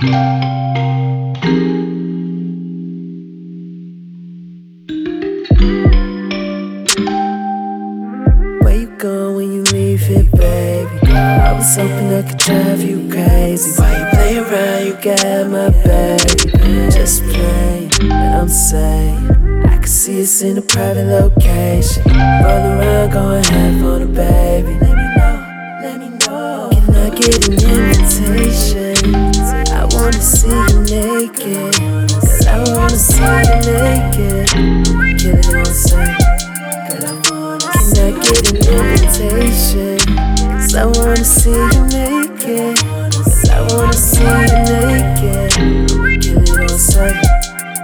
Where you go when you leave it, baby? I was hoping I could drive you crazy. Why you play around? You got my baby. Just play, but I'm saying I can see us in a private location. Roll around, going half on a baby. Let me know, let me know. Can I get an invitation? Wanna see you naked. Cause I wanna see you naked. Kill it on sight. Girl, I wanna Can I get an invitation? Cause I wanna see you naked. Cause I wanna see you naked. Kill it on sight.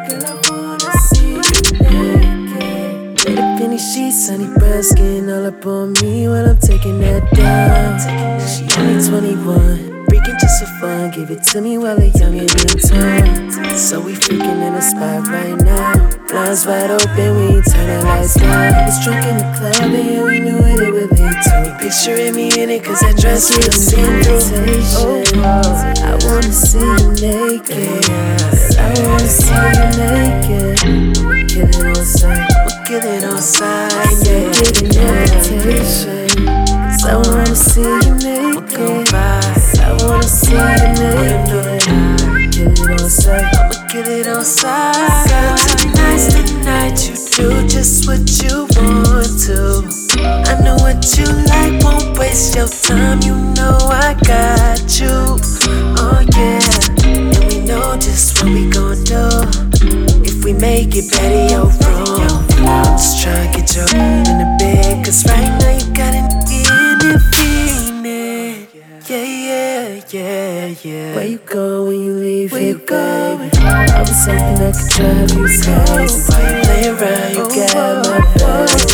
Girl, I wanna see you naked. The penny sheets, honey brown skin all up on me while I'm taking that down. She only 21. Freaking just for fun, give it to me while a young and in time. So we freaking in a spot right now. Blinds wide open, we ain't turn the lights down. Was drunk in the club and we knew what it would lead to. Picturing me in it, cause that dress was see through. Oh, I wanna see you naked. I wanna see you naked. Just what you want to. I know what you like, won't waste your time. You know I got you. Oh yeah, and we know just what we gon' do. If we make it better, you're wrong. I'm just trying to get you in the bed, cause right now you got an infinite. Yeah, yeah, yeah, yeah. Where you go baby? I was hoping I could drive you crazy. Why you play around? You got my baby.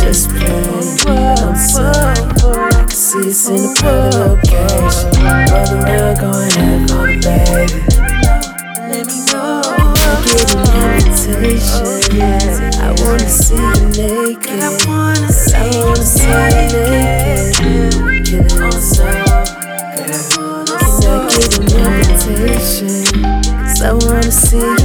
Just play, I'm sorry. I can see us in a private location. Roll around, going half on a baby. Let me know. Get an invitation. I wanna see you naked. I wanna see you naked. Get it on side. Can I get an invitation? I wanna see